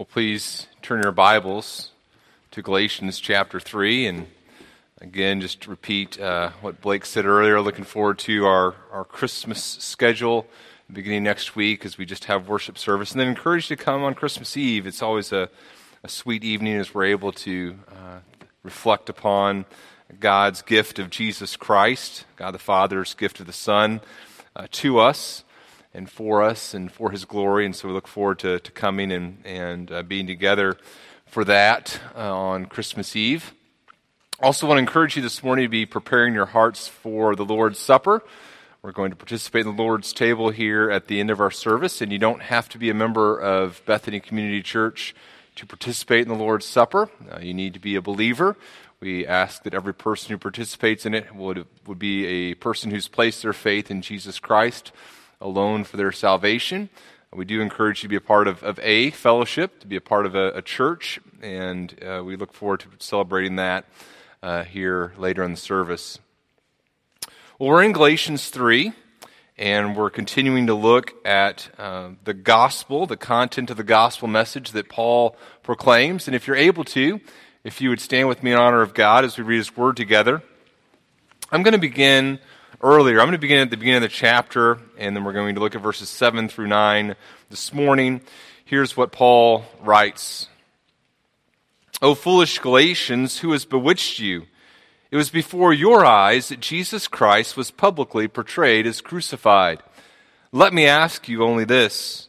Well, please turn your Bibles to Galatians chapter 3. And again, just repeat uh, what Blake said earlier, looking forward to our, our Christmas schedule beginning next week as we just have worship service. And then encourage you to come on Christmas Eve. It's always a, a sweet evening as we're able to uh, reflect upon God's gift of Jesus Christ, God the Father's gift of the Son uh, to us and for us and for his glory. And so we look forward to, to coming and, and uh, being together for that uh, on Christmas Eve. Also, want to encourage you this morning to be preparing your hearts for the Lord's Supper. We're going to participate in the Lord's table here at the end of our service, and you don't have to be a member of Bethany Community Church to participate in the Lord's Supper. Uh, you need to be a believer. We ask that every person who participates in it would, would be a person who's placed their faith in Jesus Christ alone for their salvation. We do encourage you to be a part of, of a fellowship, to be a part of a, a church, and uh, we look forward to celebrating that uh, here later in the service. Well, we're in Galatians 3, and we're continuing to look at uh, the gospel, the content of the gospel message that Paul proclaims. And if you're able to, if you would stand with me in honor of God as we read his word together, I'm going to begin earlier. I'm going to begin at the beginning of the chapter, and then we're going to look at verses 7 through 9 this morning. Here's what Paul writes O foolish Galatians, who has bewitched you? It was before your eyes that Jesus Christ was publicly portrayed as crucified. Let me ask you only this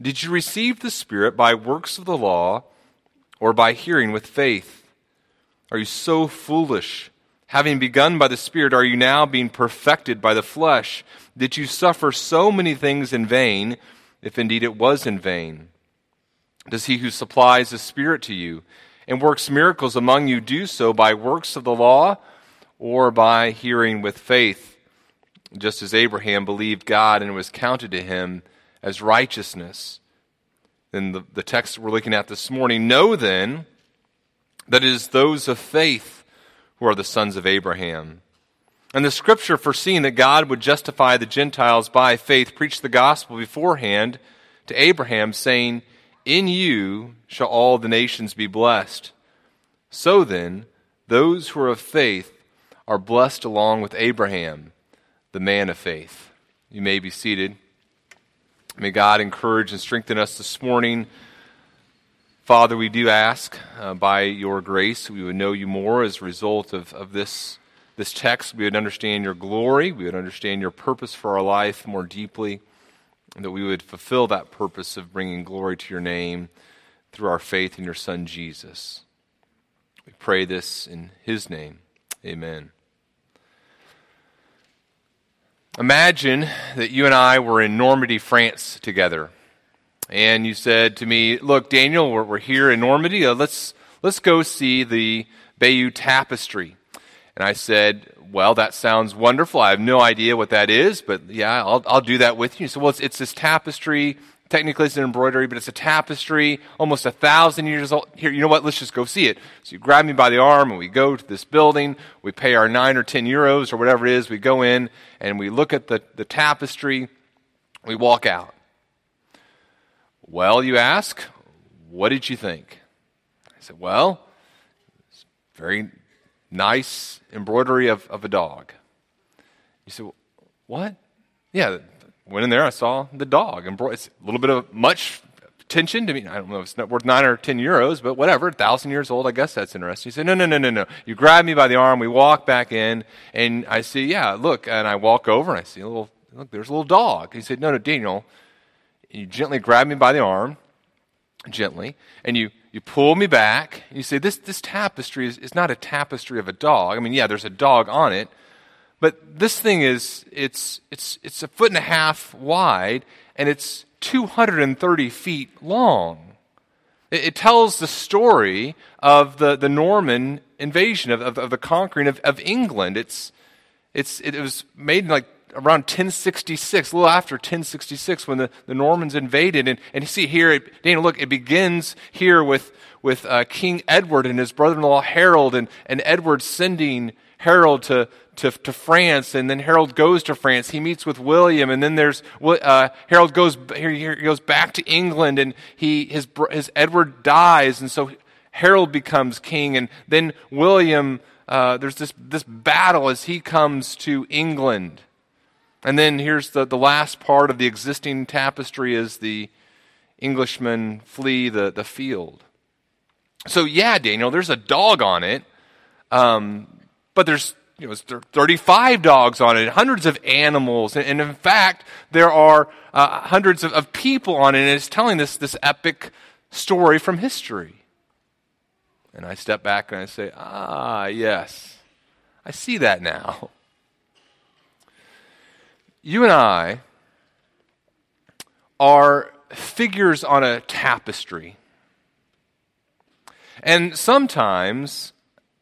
Did you receive the Spirit by works of the law or by hearing with faith? Are you so foolish? Having begun by the Spirit, are you now being perfected by the flesh? Did you suffer so many things in vain, if indeed it was in vain? Does he who supplies the Spirit to you and works miracles among you do so by works of the law or by hearing with faith? Just as Abraham believed God and was counted to him as righteousness. Then the, the text we're looking at this morning, know then that it is those of faith who are the sons of Abraham. And the scripture, foreseeing that God would justify the Gentiles by faith, preached the gospel beforehand to Abraham, saying, In you shall all the nations be blessed. So then, those who are of faith are blessed along with Abraham, the man of faith. You may be seated. May God encourage and strengthen us this morning Father, we do ask uh, by your grace we would know you more as a result of, of this, this text. We would understand your glory. We would understand your purpose for our life more deeply. And that we would fulfill that purpose of bringing glory to your name through our faith in your Son, Jesus. We pray this in his name. Amen. Imagine that you and I were in Normandy, France together and you said to me, "Look, Daniel, we're, we're here in Normandy. Uh, let's let's go see the Bayeux Tapestry." And I said, "Well, that sounds wonderful. I have no idea what that is, but yeah, I'll I'll do that with you." So, well, it's, it's this tapestry. Technically, it's an embroidery, but it's a tapestry, almost a thousand years old. Here, you know what? Let's just go see it. So you grab me by the arm, and we go to this building. We pay our nine or ten euros or whatever it is. We go in and we look at the, the tapestry. We walk out. Well, you ask, what did you think? I said, Well, it's very nice embroidery of, of a dog. You said, What? Yeah, went in there, I saw the dog. It's a little bit of much attention to me. I don't know, if it's not worth nine or ten euros, but whatever, a thousand years old, I guess that's interesting. He said, No, no, no, no, no. You grab me by the arm, we walk back in, and I see, Yeah, look, and I walk over and I see a little, look, there's a little dog. He said, No, no, Daniel, you gently grab me by the arm, gently, and you, you pull me back. And you say, This, this tapestry is, is not a tapestry of a dog. I mean, yeah, there's a dog on it, but this thing is, it's, it's, it's a foot and a half wide, and it's 230 feet long. It, it tells the story of the, the Norman invasion, of, of, of the conquering of, of England. It's, it's, it was made in like around 1066, a little after 1066, when the, the Normans invaded. And, and you see here, Daniel, look, it begins here with, with uh, King Edward and his brother in law Harold, and, and Edward sending Harold to, to, to France, and then Harold goes to France. He meets with William, and then there's uh, Harold goes he goes back to England, and he his his Edward dies, and so Harold becomes king, and then William. Uh, there's this this battle as he comes to England, and then here's the the last part of the existing tapestry is the Englishmen flee the the field. So yeah, Daniel, there's a dog on it, um, but there's you know, 35 dogs on it, hundreds of animals, and, and in fact, there are uh, hundreds of, of, people on it, and it's telling this, this epic story from history. And I step back and I say, ah, yes, I see that now. You and I are figures on a tapestry. And sometimes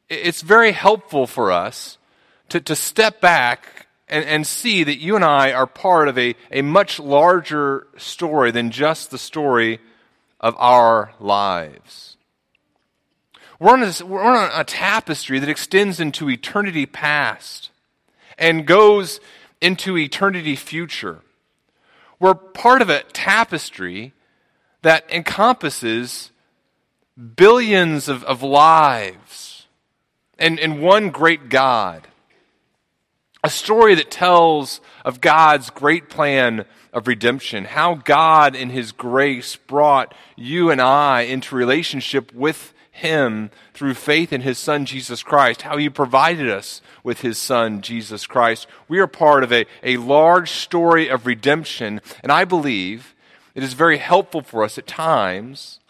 it's very helpful for us to, to step back and, and see that you and I are part of a, a much larger story than just the story of our lives. We're on, a, we're on a tapestry that extends into eternity past and goes into eternity future. We're part of a tapestry that encompasses billions of, of lives and, and one great God a story that tells of God's great plan of redemption, how God, in His grace, brought you and I into relationship with Him through faith in His Son, Jesus Christ, how He provided us with His Son, Jesus Christ. We are part of a, a large story of redemption, and I believe it is very helpful for us at times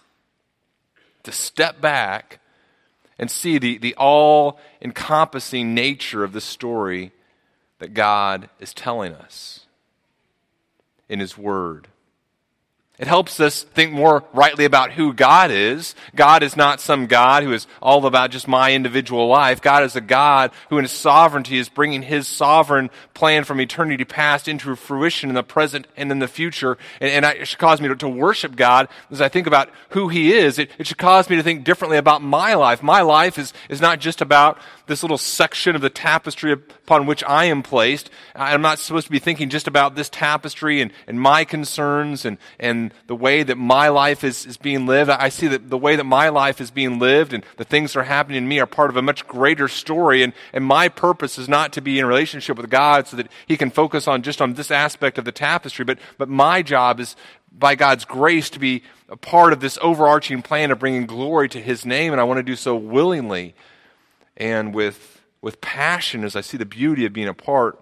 to step back and see the, the all encompassing nature of the story that God is telling us in His Word. It helps us think more rightly about who God is. God is not some God who is all about just my individual life. God is a God who in his sovereignty is bringing his sovereign plan from eternity past into fruition in the present and in the future. And, and it should cause me to, to, worship God as I think about who he is. It, it should cause me to think differently about my life. My life is, is not just about this little section of the tapestry upon which I am placed. I'm not supposed to be thinking just about this tapestry and, and my concerns and, and the way that my life is, is being lived. I see that the way that my life is being lived and the things that are happening to me are part of a much greater story. And, and my purpose is not to be in relationship with God so that He can focus on just on this aspect of the tapestry, but, but my job is by God's grace to be a part of this overarching plan of bringing glory to His name. And I want to do so willingly and with, with passion as I see the beauty of being a part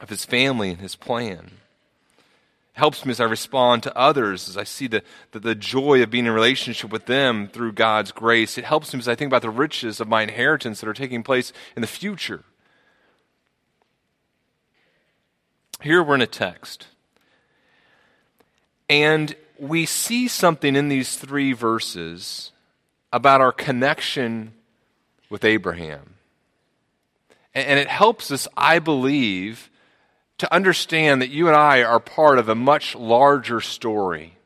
of His family and His plan helps me as I respond to others, as I see the, the, the, joy of being in relationship with them through God's grace. It helps me as I think about the riches of my inheritance that are taking place in the future. Here we're in a text. And we see something in these three verses about our connection with Abraham. And it helps us, I believe, to understand that you and I are part of a much larger story.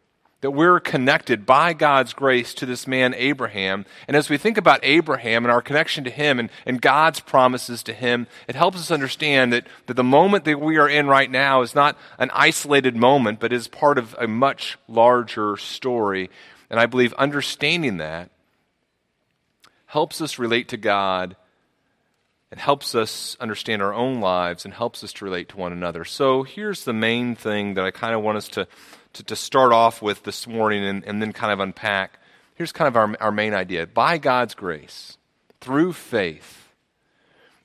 That we're connected by God's grace to this man, Abraham. And as we think about Abraham and our connection to him and, and God's promises to him, it helps us understand that, that the moment that we are in right now is not an isolated moment, but is part of a much larger story. And I believe understanding that helps us relate to God it helps us understand our own lives and helps us to relate to one another. So here's the main thing that I kind of want us to, to, to start off with this morning and, and, then kind of unpack. Here's kind of our, our main idea. By God's grace, through faith,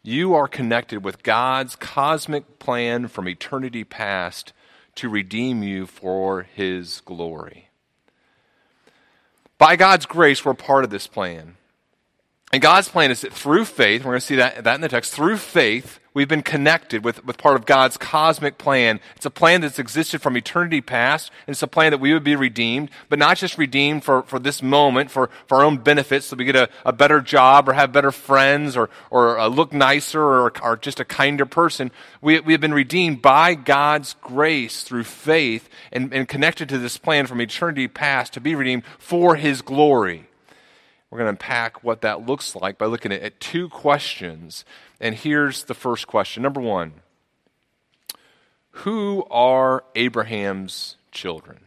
you are connected with God's cosmic plan from eternity past to redeem you for his glory. By God's grace, we're part of this plan. And God's plan is that through faith, we're going to see that, that in the text, through faith, we've been connected with, with part of God's cosmic plan. It's a plan that's existed from eternity past, and it's a plan that we would be redeemed, but not just redeemed for, for this moment, for, for our own benefits, so we get a, a better job or have better friends or, or uh, look nicer or, or just a kinder person. We, we have been redeemed by God's grace through faith and, and connected to this plan from eternity past to be redeemed for His glory. We're going to unpack what that looks like by looking at, at two questions. And here's the first question. Number one Who are Abraham's children?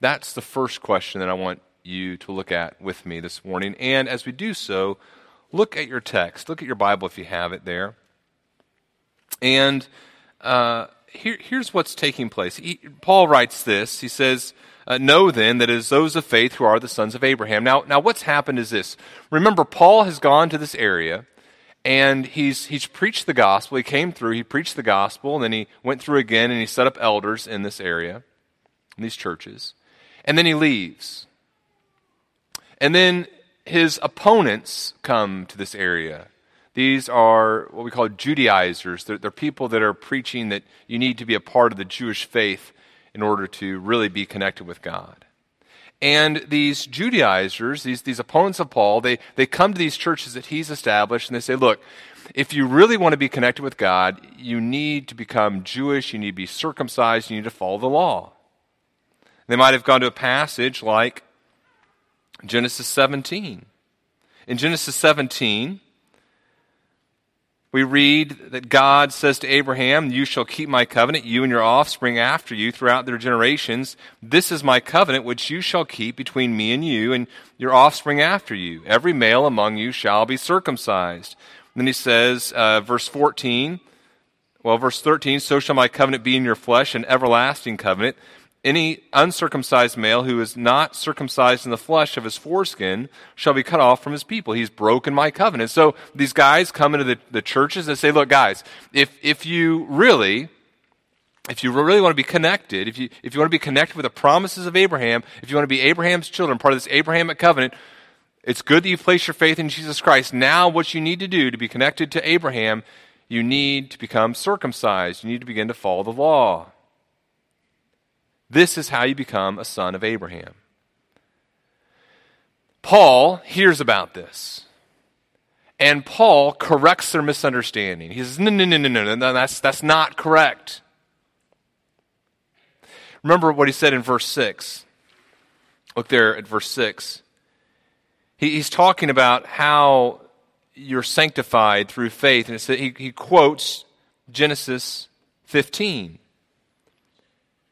That's the first question that I want you to look at with me this morning. And as we do so, look at your text. Look at your Bible if you have it there. And uh, here, here's what's taking place. He, Paul writes this. He says, uh, Know then that it is those of faith who are the sons of Abraham. Now, now, what's happened is this. Remember, Paul has gone to this area and he's, he's preached the gospel. He came through, he preached the gospel, and then he went through again and he set up elders in this area, in these churches. And then he leaves. And then his opponents come to this area. These are what we call Judaizers. They're, they're, people that are preaching that you need to be a part of the Jewish faith in order to really be connected with God. And these Judaizers, these, these opponents of Paul, they, they come to these churches that he's established and they say, look, if you really want to be connected with God, you need to become Jewish, you need to be circumcised, you need to follow the law. They might have gone to a passage like Genesis 17. In Genesis 17, we read that God says to Abraham, You shall keep my covenant, you and your offspring after you throughout their generations. This is my covenant which you shall keep between me and you and your offspring after you. Every male among you shall be circumcised. And then he says, uh, verse 14, well, verse 13, So shall my covenant be in your flesh, an everlasting covenant any uncircumcised male who is not circumcised in the flesh of his foreskin shall be cut off from his people. He's broken my covenant. So these guys come into the, the churches and say, look, guys, if, if you really, if you really want to be connected, if you, if you want to be connected with the promises of Abraham, if you want to be Abraham's children, part of this Abrahamic covenant, it's good that you place your faith in Jesus Christ. Now, what you need to do to be connected to Abraham, you need to become circumcised. You need to begin to follow the law. This is how you become a son of Abraham. Paul hears about this. And Paul corrects their misunderstanding. He says, no, no, no, no, no, no, that's, that's not correct. Remember what he said in verse 6. Look there at verse 6. He, he's talking about how you're sanctified through faith. And he, he quotes Genesis 15.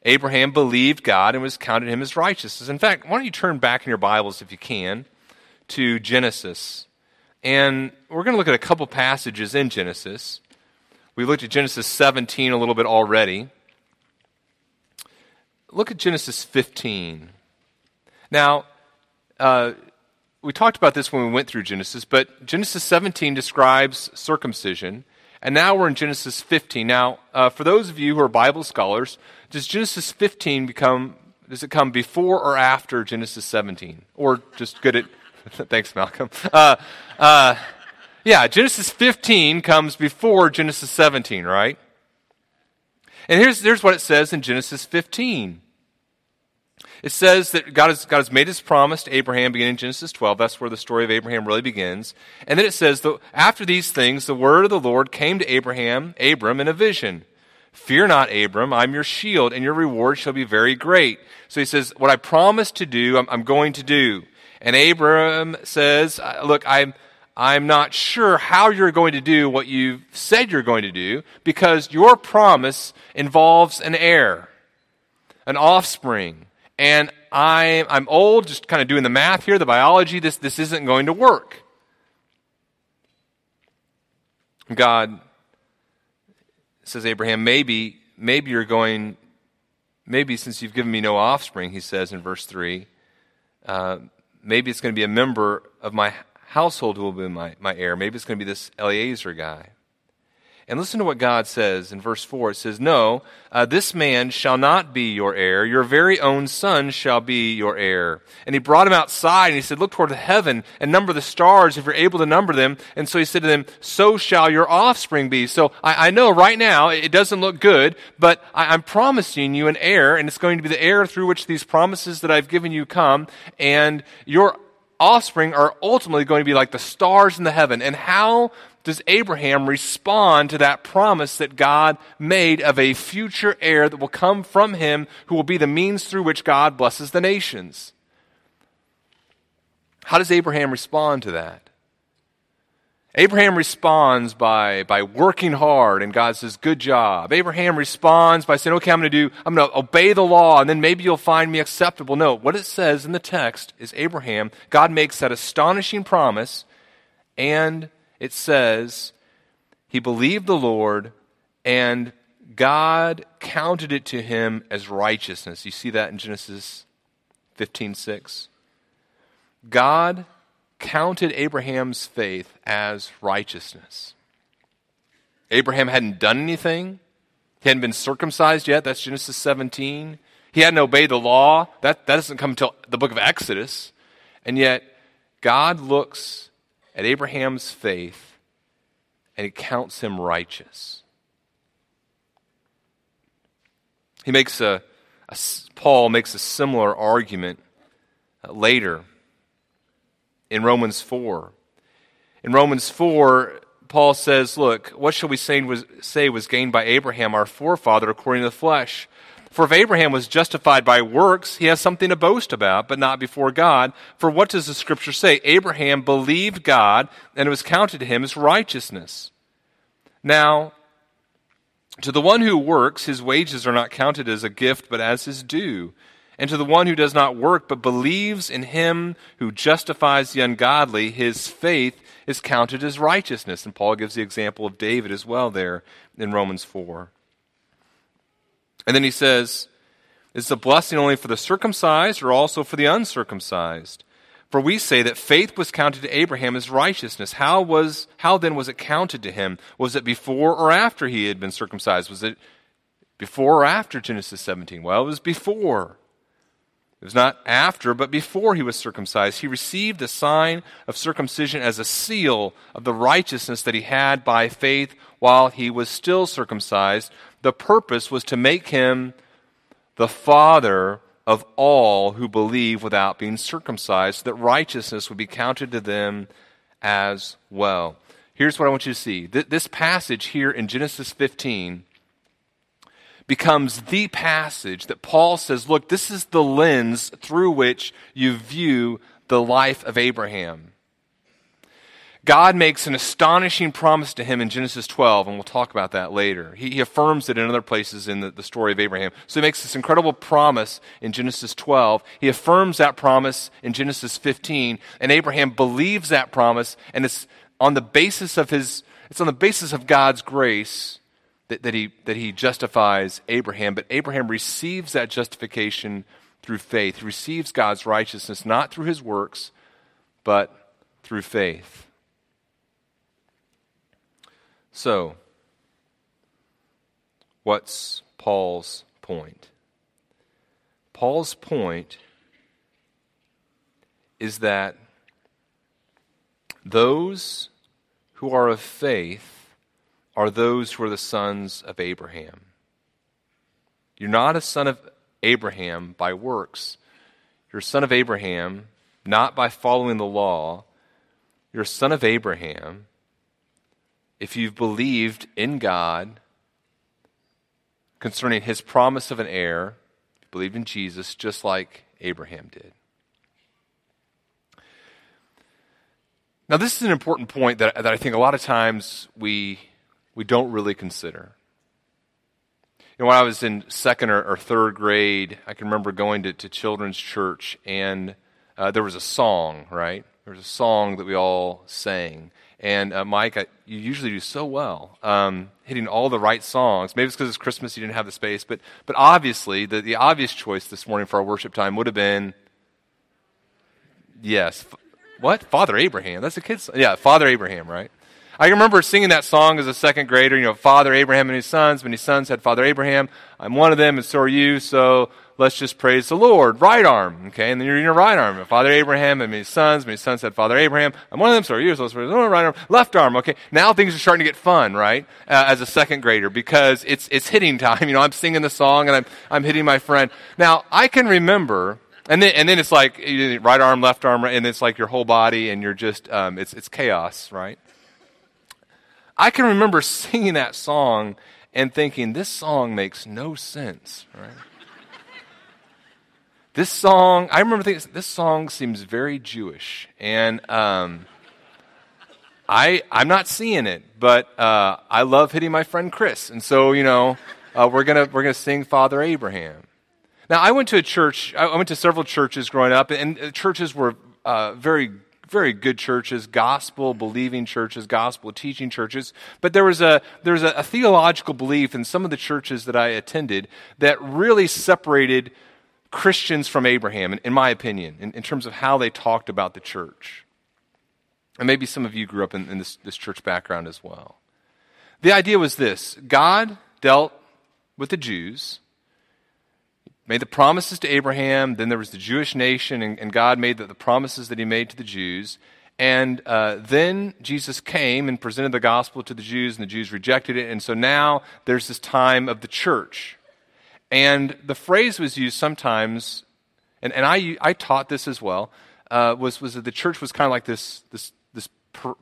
Abraham believed God and was counted him as righteousness. In fact, why don't you turn back in your Bibles, if you can, to Genesis. And we're going to look at a couple passages in Genesis. We looked at Genesis 17 a little bit already. Look at Genesis 15. Now, uh, we talked about this when we went through Genesis, but Genesis 17 describes circumcision. And now we're in Genesis 15. Now, uh, for those of you who are Bible scholars, does Genesis 15 become, does it come before or after Genesis 17? Or just good at, thanks, Malcolm. Uh, uh, yeah, Genesis 15 comes before Genesis 17, right? And here's, here's what it says in Genesis 15. It says that God has, God has made his promise to Abraham beginning in Genesis 12. That's where the story of Abraham really begins. And then it says, that after these things, the word of the Lord came to Abraham, Abram, in a vision. Fear not, Abram, I'm your shield, and your reward shall be very great. So he says, What I promised to do, I'm, I'm going to do. And Abram says, uh, Look, I'm, I'm not sure how you're going to do what you've said you're going to do because your promise involves an heir, an offspring. And I, I'm old, just kind of doing the math here, the biology, this, this isn't going to work. God says Abraham, maybe, maybe you're going, maybe since you've given me no offspring, he says in verse 3, uh, maybe it's going to be a member of my household who will be my, my heir. Maybe it's going to be this Eliezer guy. And listen to what God says in verse 4. It says, No, uh, this man shall not be your heir. Your very own son shall be your heir. And he brought him outside and he said, Look toward the heaven and number the stars if you're able to number them. And so he said to them, So shall your offspring be. So I, I know right now it doesn't look good, but I, I'm promising you an heir, and it's going to be the heir through which these promises that I've given you come. And your offspring are ultimately going to be like the stars in the heaven. And how does Abraham respond to that promise that God made of a future heir that will come from him who will be the means through which God blesses the nations? How does Abraham respond to that? Abraham responds by, by working hard, and God says, Good job. Abraham responds by saying, Okay, I'm going to do, I'm going to obey the law, and then maybe you'll find me acceptable. No, what it says in the text is Abraham, God makes that astonishing promise, and it says, He believed the Lord, and God counted it to him as righteousness. You see that in Genesis 15 6. God counted Abraham's faith as righteousness. Abraham hadn't done anything. He hadn't been circumcised yet. That's Genesis 17. He hadn't obeyed the law. That, that doesn't come until the book of Exodus. And yet, God looks at Abraham's faith and he counts him righteous. He makes a, a Paul makes a similar argument uh, later in Romans 4. In Romans 4, Paul says, Look, what shall we say was, say was gained by Abraham, our forefather, according to the flesh? For if Abraham was justified by works, he has something to boast about, but not before God. For what does the scripture say? Abraham believed God, and it was counted to him as righteousness. Now, to the one who works, his wages are not counted as a gift, but as his due. And to the one who does not work, but believes in him who justifies the ungodly, his faith is counted as righteousness. And Paul gives the example of David as well there in Romans 4. And then he says, Is the blessing only for the circumcised or also for the uncircumcised? For we say that faith was counted to Abraham as righteousness. How, was, how then was it counted to him? Was it before or after he had been circumcised? Was it before or after Genesis 17? Well, it was before. It was not after, but before he was circumcised. He received the sign of circumcision as a seal of the righteousness that he had by faith while he was still circumcised. The purpose was to make him the father of all who believe without being circumcised, so that righteousness would be counted to them as well. Here's what I want you to see. This passage here in Genesis 15 becomes the passage that Paul says, look, this is the lens through which you view the life of Abraham. God makes an astonishing promise to him in Genesis 12, and we'll talk about that later. He, he affirms it in other places in the, the, story of Abraham. So he makes this incredible promise in Genesis 12. He affirms that promise in Genesis 15, and Abraham believes that promise, and it's on the basis of his, it's on the basis of God's grace that, that, he, that he justifies Abraham, but Abraham receives that justification through faith. He receives God's righteousness not through his works, but through faith. So, what's Paul's point? Paul's point is that those who are of faith are those who are the sons of Abraham. You're not a son of Abraham by works. You're a son of Abraham not by following the law. You're a son of Abraham if you've believed in God concerning his promise of an heir, believed in Jesus just like Abraham did. Now, this is an important point that, that I think a lot of times we we don't really consider. You know, when I was in second or, or third grade, I can remember going to, to children's church, and uh, there was a song, right? There was a song that we all sang. And uh, Mike, I, you usually do so well um, hitting all the right songs. Maybe it's because it's Christmas, you didn't have the space. But, but obviously, the, the obvious choice this morning for our worship time would have been yes. What? Father Abraham. That's a kid's Yeah, Father Abraham, right? I remember singing that song as a second grader, you know, Father Abraham and his sons. Many sons had Father Abraham. I'm one of them, and so are you, so let's just praise the Lord. Right arm, okay? And then you're in your right arm. Father Abraham and his sons. Many sons had Father Abraham. I'm one of them, so are you, so let's praise the Lord. Right arm. Left arm, okay? Now things are starting to get fun, right? Uh, as a second grader, because it's, it's hitting time. You know, I'm singing the song and I'm, I'm hitting my friend. Now, I can remember and then, and then it's like right arm, left arm, and it's like your whole body, and you're just, um, it's, it's chaos, right? I can remember singing that song and thinking, this song makes no sense, right? this song, I remember thinking, this song seems very Jewish. And um, I, I'm not seeing it, but uh, I love hitting my friend Chris. And so, you know, uh, we're going we're gonna sing Father Abraham. Now, I went to a church, I went to several churches growing up, and churches were uh, very very good churches, gospel believing churches, gospel teaching churches. But there was a there was a, a, theological belief in some of the churches that I attended that really separated Christians from Abraham, in, in my opinion, in, in, terms of how they talked about the church. And maybe some of you grew up in, in this, this church background as well. The idea was this God dealt with the Jews made the promises to Abraham. Then there was the Jewish nation, and, and God made the, the, promises that he made to the Jews. And uh, then Jesus came and presented the gospel to the Jews, and the Jews rejected it. And so now there's this time of the church. And the phrase was used sometimes, and, and I, I taught this as well, uh, was, was that the church was kind of like this, this, this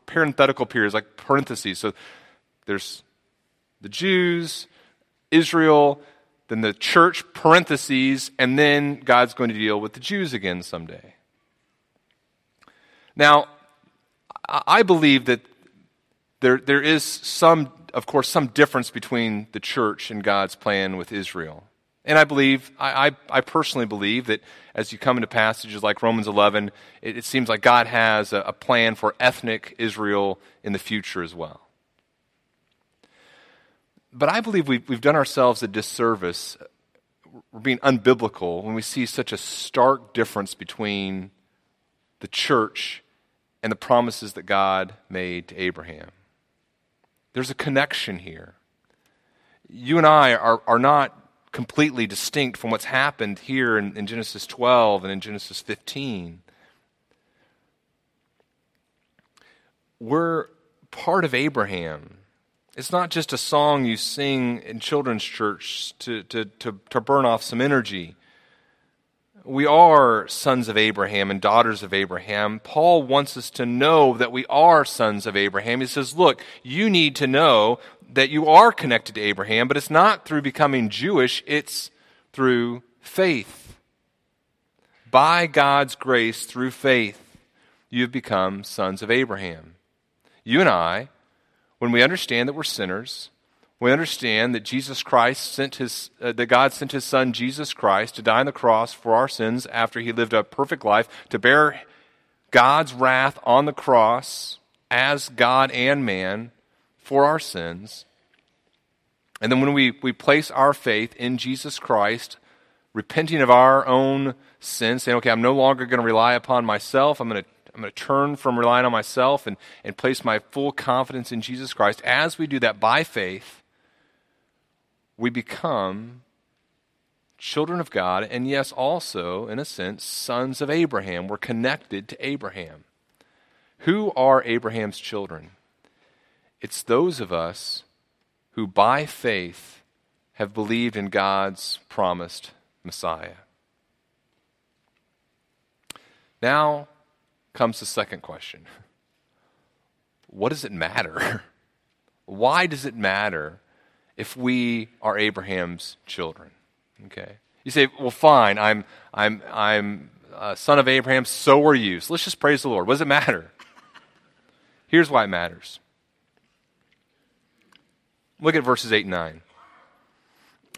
parenthetical period, like parentheses. So there's the Jews, Israel, then the church, parentheses, and then God's going to deal with the Jews again someday. Now, I believe that there, there is some, of course, some difference between the church and God's plan with Israel. And I believe, I, I, I personally believe that as you come into passages like Romans 11, it, it seems like God has a, a plan for ethnic Israel in the future as well. But I believe we've, we've done ourselves a disservice. We're being unbiblical when we see such a stark difference between the church and the promises that God made to Abraham. There's a connection here. You and I are, are not completely distinct from what's happened here in, in Genesis 12 and in Genesis 15. We're part of Abraham. It's not just a song you sing in children's church to, to, to, to burn off some energy. We are sons of Abraham and daughters of Abraham. Paul wants us to know that we are sons of Abraham. He says, Look, you need to know that you are connected to Abraham, but it's not through becoming Jewish, it's through faith. By God's grace, through faith, you've become sons of Abraham. You and I when we understand that we're sinners, we understand that Jesus Christ sent his, uh, that God sent his son Jesus Christ to die on the cross for our sins after he lived a perfect life, to bear God's wrath on the cross as God and man for our sins. And then when we, we place our faith in Jesus Christ, repenting of our own sins, saying, okay, I'm no longer going to rely upon myself, I'm going to I'm going to turn from relying on myself and, and place my full confidence in Jesus Christ. As we do that by faith, we become children of God, and yes, also, in a sense, sons of Abraham. We're connected to Abraham. Who are Abraham's children? It's those of us who, by faith, have believed in God's promised Messiah. Now, comes the second question What does it matter? Why does it matter if we are Abraham's children? Okay. You say, well, fine, I'm, I'm, I'm a son of Abraham, so are you. So let's just praise the Lord. What does it matter? Here's why it matters. Look at verses 8 and 9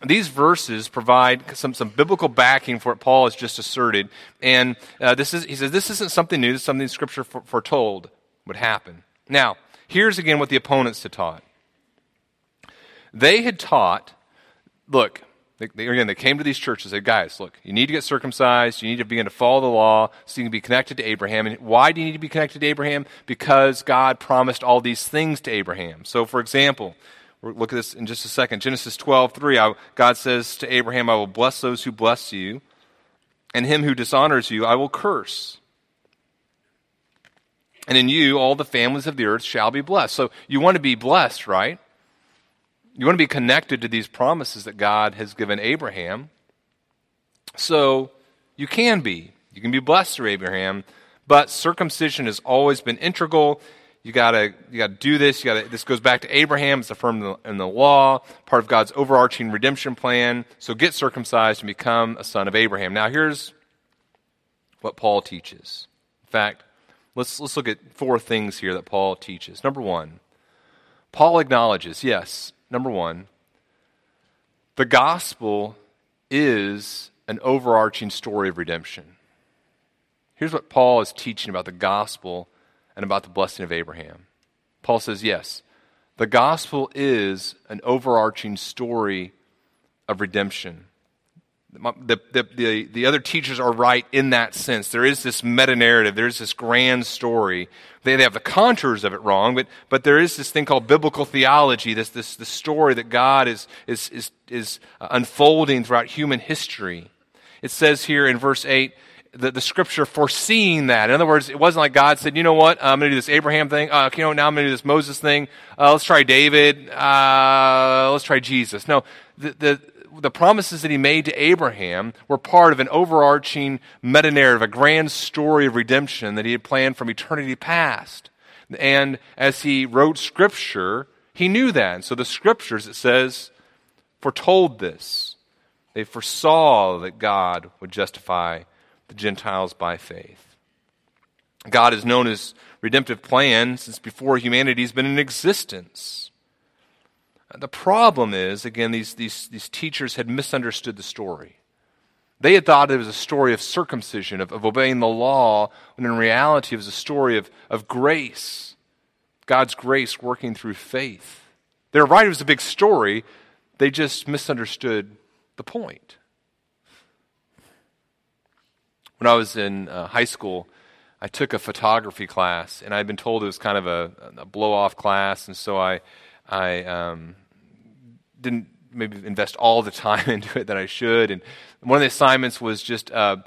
these verses provide some, some biblical backing for what Paul has just asserted. And uh, this is, he says, this isn't something new, this is something Scripture foretold would happen. Now, here's again what the opponents had taught. They had taught, look, they, they, again, they came to these churches and said, guys, look, you need to get circumcised. You need to begin to follow the law so you can be connected to Abraham. And why do you need to be connected to Abraham? Because God promised all these things to Abraham. So, for example, Look at this in just a second. Genesis 12, 3, God says to Abraham, I will bless those who bless you, and him who dishonors you I will curse. And in you all the families of the earth shall be blessed. So you want to be blessed, right? You want to be connected to these promises that God has given Abraham. So you can be. You can be blessed through Abraham, but circumcision has always been integral you gotta you gotta do this. You gotta. This goes back to Abraham. It's affirmed in the, law, part of God's overarching redemption plan. So get circumcised and become a son of Abraham. Now here's what Paul teaches. In fact, let's, let's look at four things here that Paul teaches. Number one, Paul acknowledges, yes, number one, the gospel is an overarching story of redemption. Here's what Paul is teaching about the gospel and about the blessing of Abraham. Paul says, yes, the gospel is an overarching story of redemption. The, the, the, the, other teachers are right in that sense. There is this meta narrative, there's this grand story. They, they have the contours of it wrong, but, but there is this thing called biblical theology, this, this, this story that God is, is, is, is uh, unfolding throughout human history. It says here in verse 8, the, the scripture foreseeing that. In other words, it wasn't like God said, you know what, I'm going to do this Abraham thing. Uh, you know, now I'm going to do this Moses thing. Uh, let's try David. Uh, let's try Jesus. No, the, the, the promises that he made to Abraham were part of an overarching meta narrative, a grand story of redemption that he had planned from eternity past. And as he wrote scripture, he knew that. And so the scriptures, it says, foretold this. They foresaw that God would justify the Gentiles by faith. God has known his redemptive plan since before humanity's been in existence. The problem is, again, these, these, these teachers had misunderstood the story. They had thought it was a story of circumcision, of, of obeying the law, when in reality it was a story of, of grace, God's grace working through faith. They're right, it was a big story. They just misunderstood the point. When I was in uh, high school, I took a photography class, and I'd been told it was kind of a, a blow off class, and so I, I um, didn't maybe invest all the time into it that I should. And one of the assignments was just uh,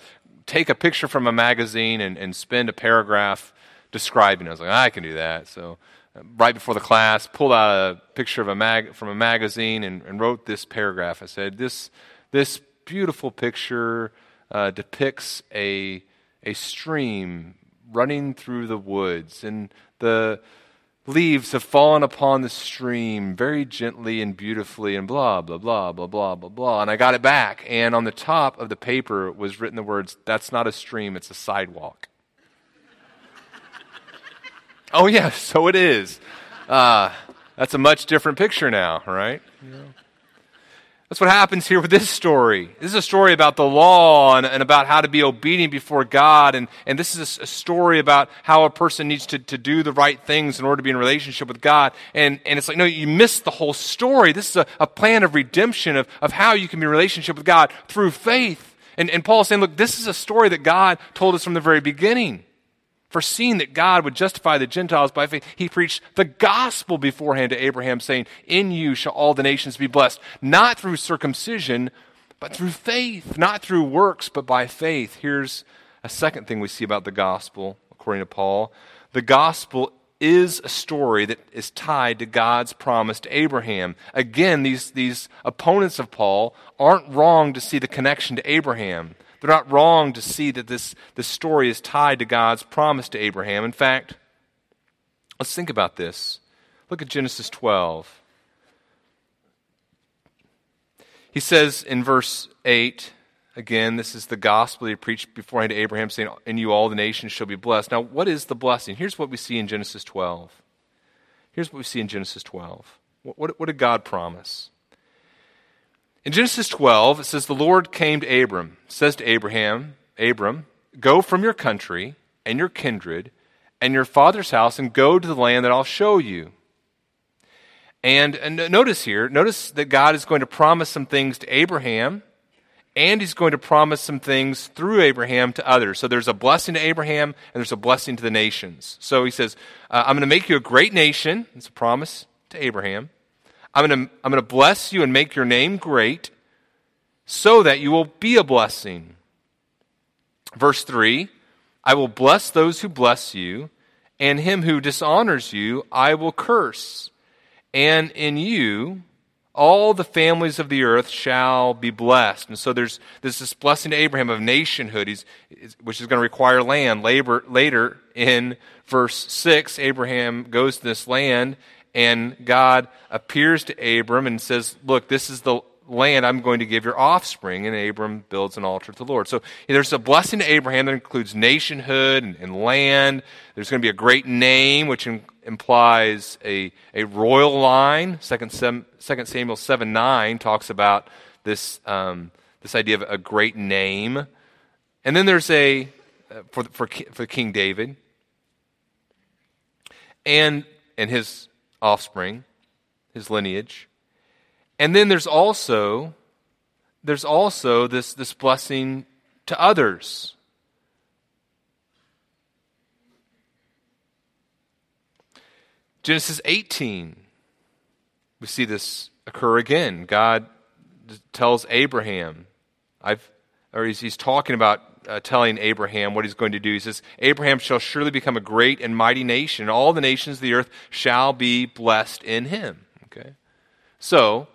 take a picture from a magazine and, and spend a paragraph describing it. I was like, I can do that. So uh, right before the class, pulled out a picture of a mag- from a magazine and, and wrote this paragraph. I said, this, this beautiful picture uh, depicts a, a stream running through the woods, and the leaves have fallen upon the stream very gently and beautifully, and blah, blah, blah, blah, blah, blah, blah. And I got it back, and on the top of the paper was written the words, That's not a stream, it's a sidewalk. oh, yeah, so it is. Uh, that's a much different picture now, right? Yeah. That's what happens here with this story. This is a story about the law and, and about how to be obedient before God. And, and this is a, story about how a person needs to, to do the right things in order to be in relationship with God. And, and it's like, no, you missed the whole story. This is a, a plan of redemption, of, of how you can be in relationship with God through faith. And, and Paul is saying, look, this is a story that God told us from the very beginning foreseeing that God would justify the Gentiles by faith, he preached the gospel beforehand to Abraham, saying, In you shall all the nations be blessed, not through circumcision, but through faith, not through works, but by faith. Here's a second thing we see about the gospel, according to Paul. The gospel is a story that is tied to God's promise to Abraham. Again, these, these opponents of Paul aren't wrong to see the connection to Abraham. They're not wrong to see that this, this story is tied to God's promise to Abraham. In fact, let's think about this. Look at Genesis 12. He says in verse 8, again, this is the gospel he preached beforehand to Abraham, saying, In you all the nations shall be blessed. Now, what is the blessing? Here's what we see in Genesis 12. Here's what we see in Genesis 12. What, what, what did God promise? In Genesis 12, it says, The Lord came to Abram, says to Abraham, Abram, go from your country and your kindred and your father's house and go to the land that I'll show you. And, and notice here, notice that God is going to promise some things to Abraham, and he's going to promise some things through Abraham to others. So there's a blessing to Abraham, and there's a blessing to the nations. So he says, uh, I'm going to make you a great nation. It's a promise to Abraham. I'm going to, I'm going to bless you and make your name great so that you will be a blessing. Verse 3 I will bless those who bless you, and him who dishonors you I will curse. And in you all the families of the earth shall be blessed. And so there's, there's this blessing to Abraham of nationhood, He's, which is going to require land. Labor, later in verse 6, Abraham goes to this land and God appears to Abram and says, Look, this is the land I'm going to give your offspring. And Abram builds an altar to the Lord. So there's a blessing to Abraham that includes nationhood and, and land. There's going to be a great name, which in, implies a, a royal line. 2 Samuel 7 9 talks about this, um, this idea of a great name. And then there's a, uh, for, for, for King David and, and his offspring, his lineage. And then there's also there's also this, this blessing to others. Genesis 18, we see this occur again. God tells Abraham, I've, or he's, he's talking about uh, telling Abraham what he's going to do. He says, Abraham shall surely become a great and mighty nation, and all the nations of the earth shall be blessed in him. Okay? So,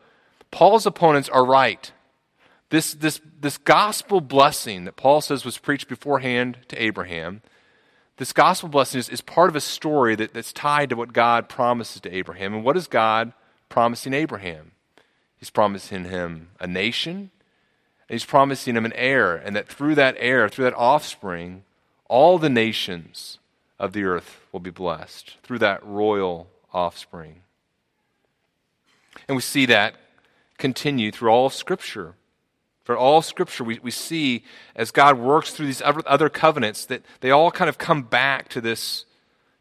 Paul's opponents are right. This, this, this gospel blessing that Paul says was preached beforehand to Abraham, this gospel blessing is, is part of a story that, that's tied to what God promises to Abraham. And what is God promising Abraham? He's promising him a nation, and he's promising him an heir, and that through that heir, through that offspring, all the nations of the earth will be blessed through that royal offspring. And we see that continue through all Scripture. For all Scripture, we, we see as God works through these other covenants that they all kind of come back to this,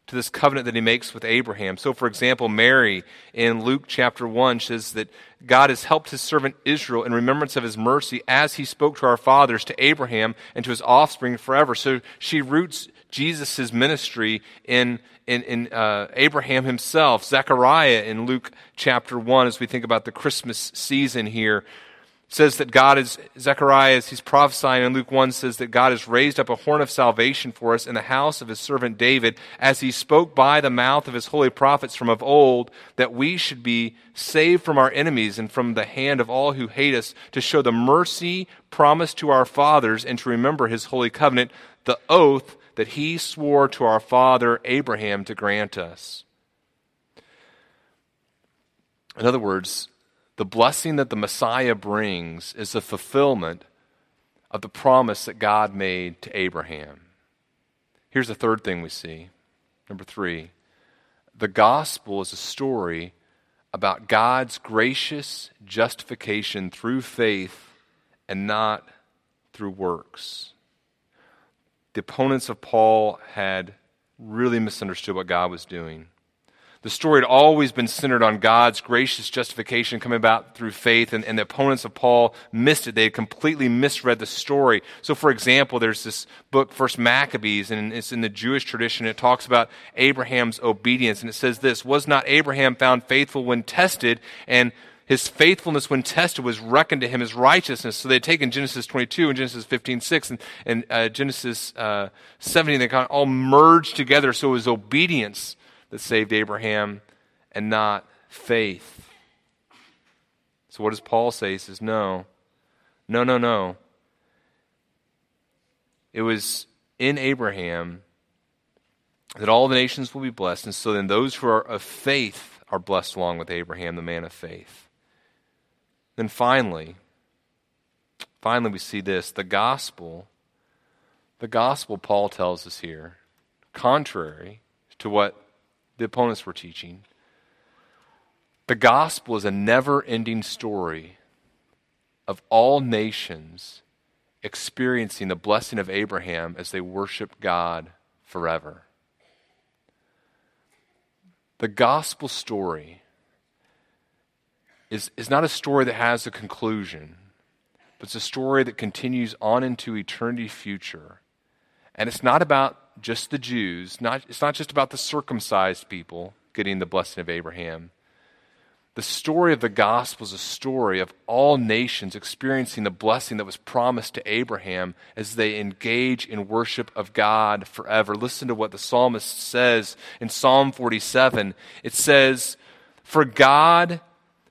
to this covenant that He makes with Abraham. So, for example, Mary in Luke chapter 1 says that God has helped His servant Israel in remembrance of His mercy as He spoke to our fathers, to Abraham, and to His offspring forever. So she roots Jesus' ministry in, in, in uh, Abraham himself. Zechariah in Luke chapter 1, as we think about the Christmas season here, says that God is, Zechariah, as he's prophesying in Luke 1, says that God has raised up a horn of salvation for us in the house of his servant David, as he spoke by the mouth of his holy prophets from of old, that we should be saved from our enemies and from the hand of all who hate us, to show the mercy promised to our fathers and to remember his holy covenant, the oath that he swore to our father Abraham to grant us. In other words, the blessing that the Messiah brings is the fulfillment of the promise that God made to Abraham. Here's the third thing we see. Number three, the gospel is a story about God's gracious justification through faith and not through works the opponents of Paul had really misunderstood what God was doing. The story had always been centered on God's gracious justification coming about through faith, and, and, the opponents of Paul missed it. They had completely misread the story. So, for example, there's this book, First Maccabees, and it's in the Jewish tradition. It talks about Abraham's obedience, and it says this Was not Abraham found faithful when tested, and his faithfulness when tested was reckoned to him as righteousness. So they'd taken Genesis 22 and Genesis 15, 6 and, and uh, Genesis uh, 17, they kind of all merged together. So it was obedience that saved Abraham and not faith. So what does Paul say? He says, no, no, no, no. It was in Abraham that all the nations will be blessed. And so then those who are of faith are blessed along with Abraham, the man of faith. Then finally, finally we see this the gospel, the gospel Paul tells us here, contrary to what the opponents were teaching, the gospel is a never ending story of all nations experiencing the blessing of Abraham as they worship God forever. The gospel story is, is not a story that has a conclusion, but it's a story that continues on into eternity future. And it's not about just the Jews, not, it's not just about the circumcised people getting the blessing of Abraham. The story of the gospel is a story of all nations experiencing the blessing that was promised to Abraham as they engage in worship of God forever. Listen to what the psalmist says in Psalm 47. It says, For God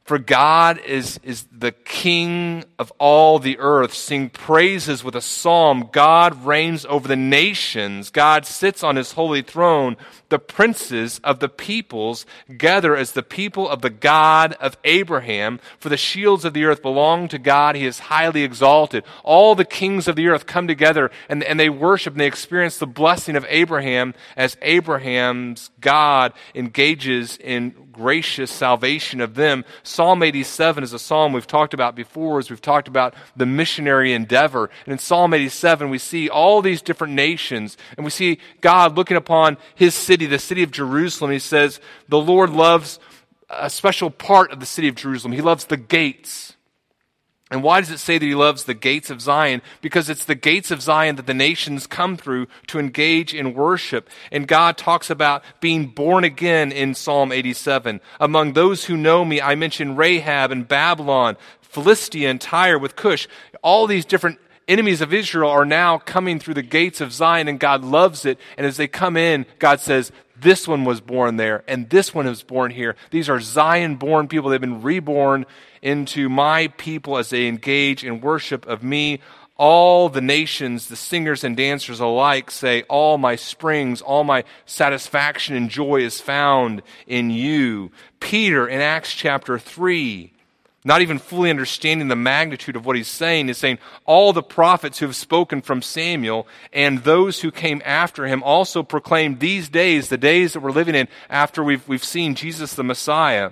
For God is, is the king of all the earth. Sing praises with a psalm. God reigns over the nations. God sits on his holy throne. The princes of the peoples gather as the people of the God of Abraham. For the shields of the earth belong to God. He is highly exalted. All the kings of the earth come together and, and they worship and they experience the blessing of Abraham as Abraham's God engages in gracious salvation of them. Psalm 87 is a psalm we've talked about before as we've talked about the missionary endeavor. And in Psalm 87, we see all these different nations, and we see God looking upon his city, the city of Jerusalem. He says, The Lord loves a special part of the city of Jerusalem. He loves the gates. And why does it say that he loves the gates of Zion? Because it's the gates of Zion that the nations come through to engage in worship. And God talks about being born again in Psalm 87. Among those who know me, I mention Rahab and Babylon, Philistia and Tyre with Cush. All these different enemies of Israel are now coming through the gates of Zion, and God loves it. And as they come in, God says, this one was born there, and this one was born here. These are Zion born people. They've been reborn into my people as they engage in worship of me. All the nations, the singers and dancers alike say, All my springs, all my satisfaction and joy is found in you. Peter in Acts chapter 3 not even fully understanding the magnitude of what he's saying, is saying all the prophets who have spoken from Samuel and those who came after him also proclaimed these days, the days that we're living in after we've, we've seen Jesus the Messiah.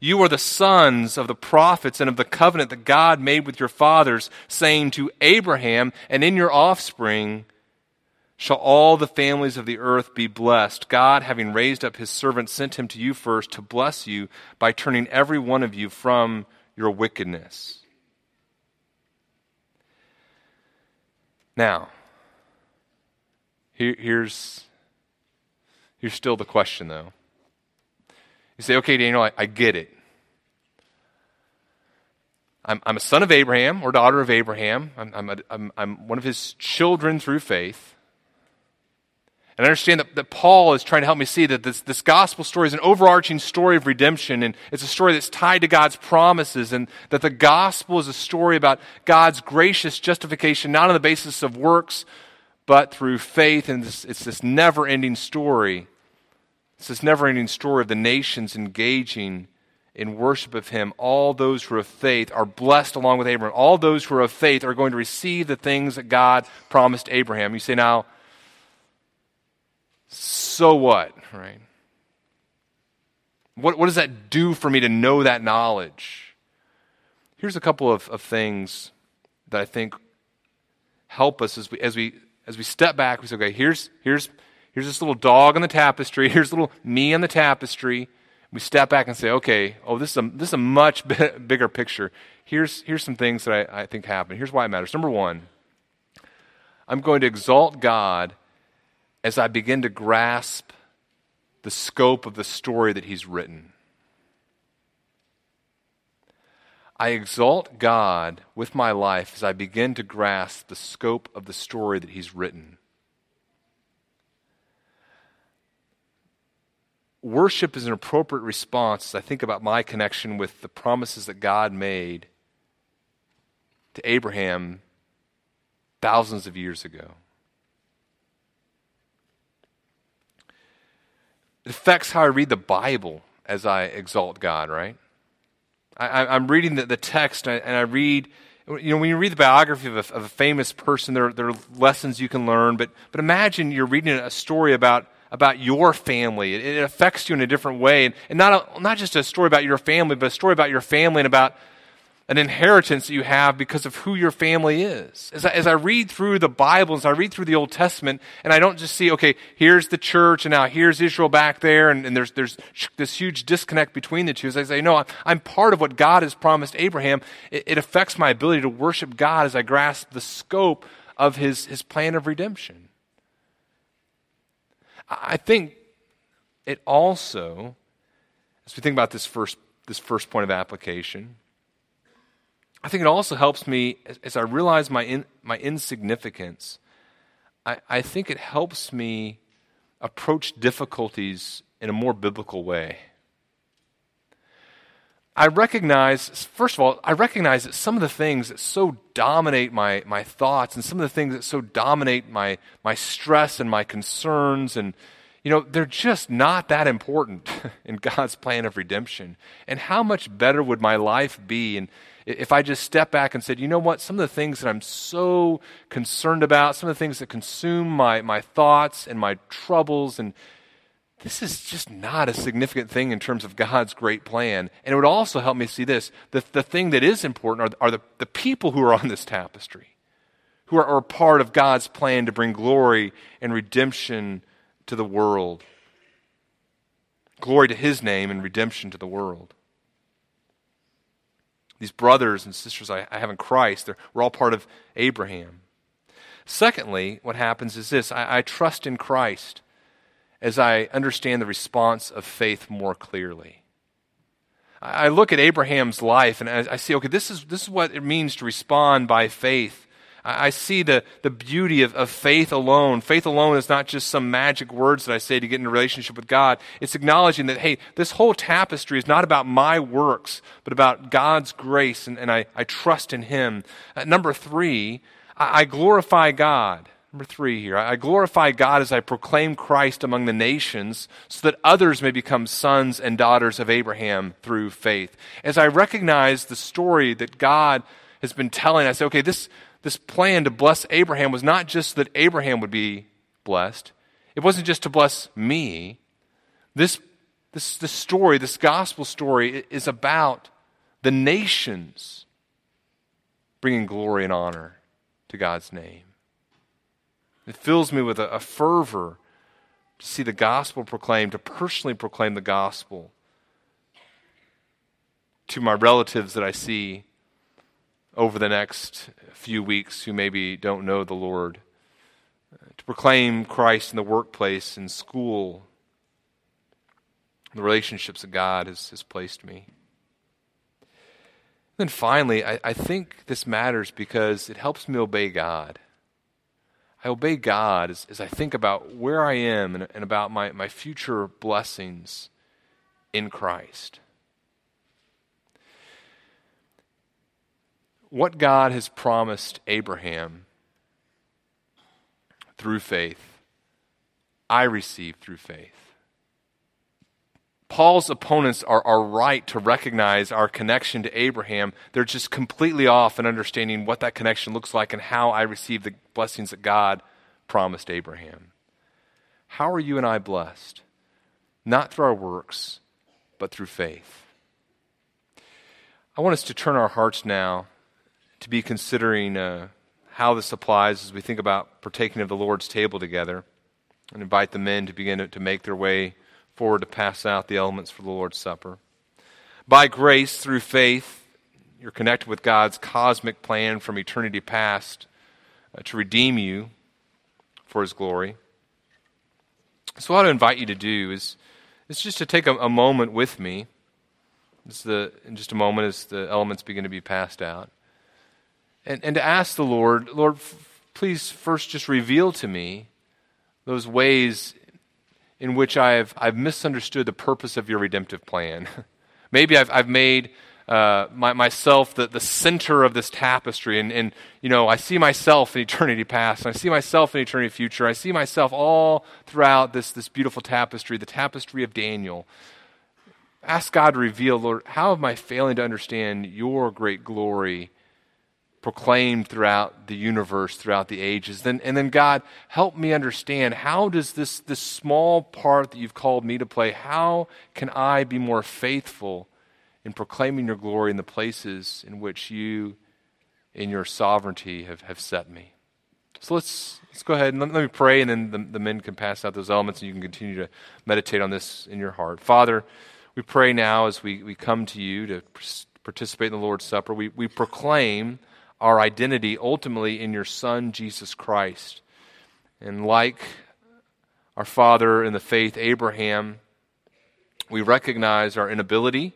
You are the sons of the prophets and of the covenant that God made with your fathers, saying to Abraham, and in your offspring shall all the families of the earth be blessed. God, having raised up his servant, sent him to you first to bless you by turning every one of you from your wickedness. Now, here, here's, here's still the question, though. You say, okay, Daniel, I, I get it. I'm, I'm, a son of Abraham or daughter of Abraham. I'm, I'm, a, I'm, I'm one of his children through faith. And I understand that, that Paul is trying to help me see that this, this gospel story is an overarching story of redemption, and it's a story that's tied to God's promises, and that the gospel is a story about God's gracious justification, not on the basis of works, but through faith. And this, it's this never ending story it's this never ending story of the nations engaging in worship of Him. All those who are of faith are blessed along with Abraham. All those who are of faith are going to receive the things that God promised Abraham. You say, now, so what, right? What, what does that do for me to know that knowledge? Here's a couple of, of things that I think help us as we, as we, as we step back. We say, okay, here's, here's, Here's this little dog on the tapestry. Here's a little me on the tapestry. We step back and say, okay, oh, this is a, this is a much bigger picture. Here's, here's some things that I, I think happen. Here's why it matters. Number one, I'm going to exalt God as I begin to grasp the scope of the story that He's written. I exalt God with my life as I begin to grasp the scope of the story that He's written. worship is an appropriate response as I think about my connection with the promises that God made to Abraham thousands of years ago. It affects how I read the Bible as I exalt God, right? I, am reading the, the text and I, read, you know, when you read the biography of a, of a famous person, there, there are lessons you can learn, but, but imagine you're reading a story about about your family. It, it affects you in a different way. And, and not, a, not just a story about your family, but a story about your family and about an inheritance that you have because of who your family is. As I, as I read through the Bible, as I read through the Old Testament, and I don't just see, okay, here's the church, and now here's Israel back there, and, and there's, there's this huge disconnect between the two. As I say, no, I'm part of what God has promised Abraham. It, it affects my ability to worship God as I grasp the scope of his, his plan of redemption. I think it also, as we think about this first, this first point of application, I think it also helps me as, I realize my, in, my insignificance. I, I think it helps me approach difficulties in a more biblical way. I recognize, first of all, I recognize that some of the things that so dominate my, my thoughts and some of the things that so dominate my, my stress and my concerns and, you know, they're just not that important in God's plan of redemption. And how much better would my life be and if I just step back and said, you know what, some of the things that I'm so concerned about, some of the things that consume my, my thoughts and my troubles and this is just not a significant thing in terms of God's great plan. And it would also help me see this the, the thing that is important are, are the, the people who are on this tapestry, who are, are part of God's plan to bring glory and redemption to the world. Glory to his name and redemption to the world. These brothers and sisters I, I have in Christ, we're all part of Abraham. Secondly, what happens is this I, I trust in Christ as I understand the response of faith more clearly. I look at Abraham's life and I see, okay, this is, this is what it means to respond by faith. I see the, the beauty of, of faith alone. Faith alone is not just some magic words that I say to get in a relationship with God. It's acknowledging that, hey, this whole tapestry is not about my works, but about God's grace, and, and I, I trust in Him. Uh, number three, I, I glorify God. Number three here. I glorify God as I proclaim Christ among the nations so that others may become sons and daughters of Abraham through faith. As I recognize the story that God has been telling, I say, okay, this, this plan to bless Abraham was not just that Abraham would be blessed, it wasn't just to bless me. This, this, this story, this gospel story, is about the nations bringing glory and honor to God's name. It fills me with a, a fervor to see the gospel proclaimed, to personally proclaim the gospel to my relatives that I see over the next few weeks who maybe don't know the Lord, uh, to proclaim Christ in the workplace, in school, the relationships that God has, has placed me. Then finally, I, I think this matters because it helps me obey God. I obey God as, as I think about where I am and, and about my, my future blessings in Christ. What God has promised Abraham through faith, I receive through faith. Paul's opponents are, are right to recognize our connection to Abraham. They're just completely off in understanding what that connection looks like and how I receive the blessings that God promised Abraham. How are you and I blessed? Not through our works, but through faith. I want us to turn our hearts now to be considering uh, how this applies as we think about partaking of the Lord's table together and invite the men to begin to, to make their way forward to pass out the elements for the Lord's Supper. By grace, through faith, you're connected with God's cosmic plan from eternity past uh, to redeem you for His glory. So, what I invite you to do is, is just to take a, a moment with me. The, in just a moment, as the elements begin to be passed out, and, and to ask the Lord, Lord, please first just reveal to me those ways in which I've, I've misunderstood the purpose of your redemptive plan. Maybe I've, I've made uh, my, myself the, the center of this tapestry, and, and you know, I see myself in eternity past, and I see myself in eternity future. I see myself all throughout this, this beautiful tapestry, the tapestry of Daniel. Ask God to reveal, Lord, how am I failing to understand your great glory proclaimed throughout the universe, throughout the ages. Then, and then, God, help me understand how does this, this small part that you've called me to play, how can I be more faithful in proclaiming your glory in the places in which you, in your sovereignty, have, have set me? So let's, let's go ahead and let, let me pray, and then the, the men can pass out those elements, and you can continue to meditate on this in your heart. Father, we pray now as we, we come to you to participate in the Lord's Supper, we, we proclaim our identity ultimately in your Son, Jesus Christ. And like our father in the faith, Abraham, we recognize our inability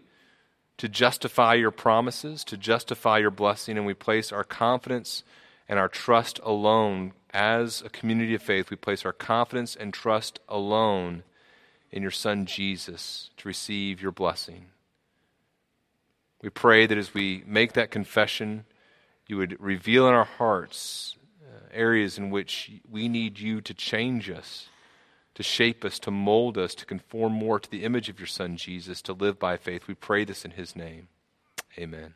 to justify your promises, to justify your blessing, and we place our confidence and our trust alone as a community of faith. We place our confidence and trust alone in your Son Jesus to receive your blessing. We pray that as we make that confession, you would reveal in our hearts uh, areas in which we need you to change us, to shape us, to mold us, to conform more to the image of your Son, Jesus, to live by faith. We pray this in his name. Amen.